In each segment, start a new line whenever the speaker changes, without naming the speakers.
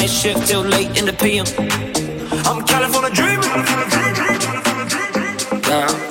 night shift till late in the PM. I'm California dreaming. Yeah.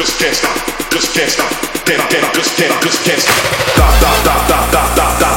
Just
can't stop, just can't stop,
then, then, just can't, just can't stop.
da da da da da da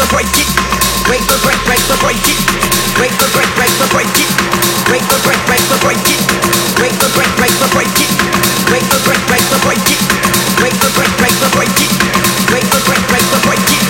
the break it. Break the break, break the break it. Break the break, break the break it. Break the break, break the
break it. Break the break, break the break it. Break the
break, break the
break it. Break the break, break the break it. Break the break, break the break it.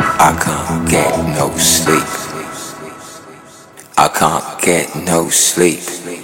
I can't get no sleep. I can't get no sleep.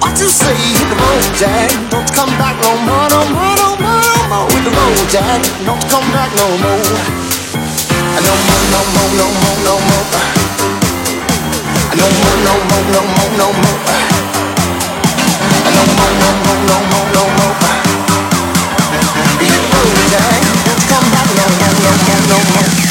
What you say? Hit the road, Jack, don't come back no more, no more, no more, no more. Hit the road, Jack, don't come back no more. No more, no more, no more, no more. No more, no more, no more, no more. No more, no more, no more, no more. You know that. Come back, no, no, no, no, no more.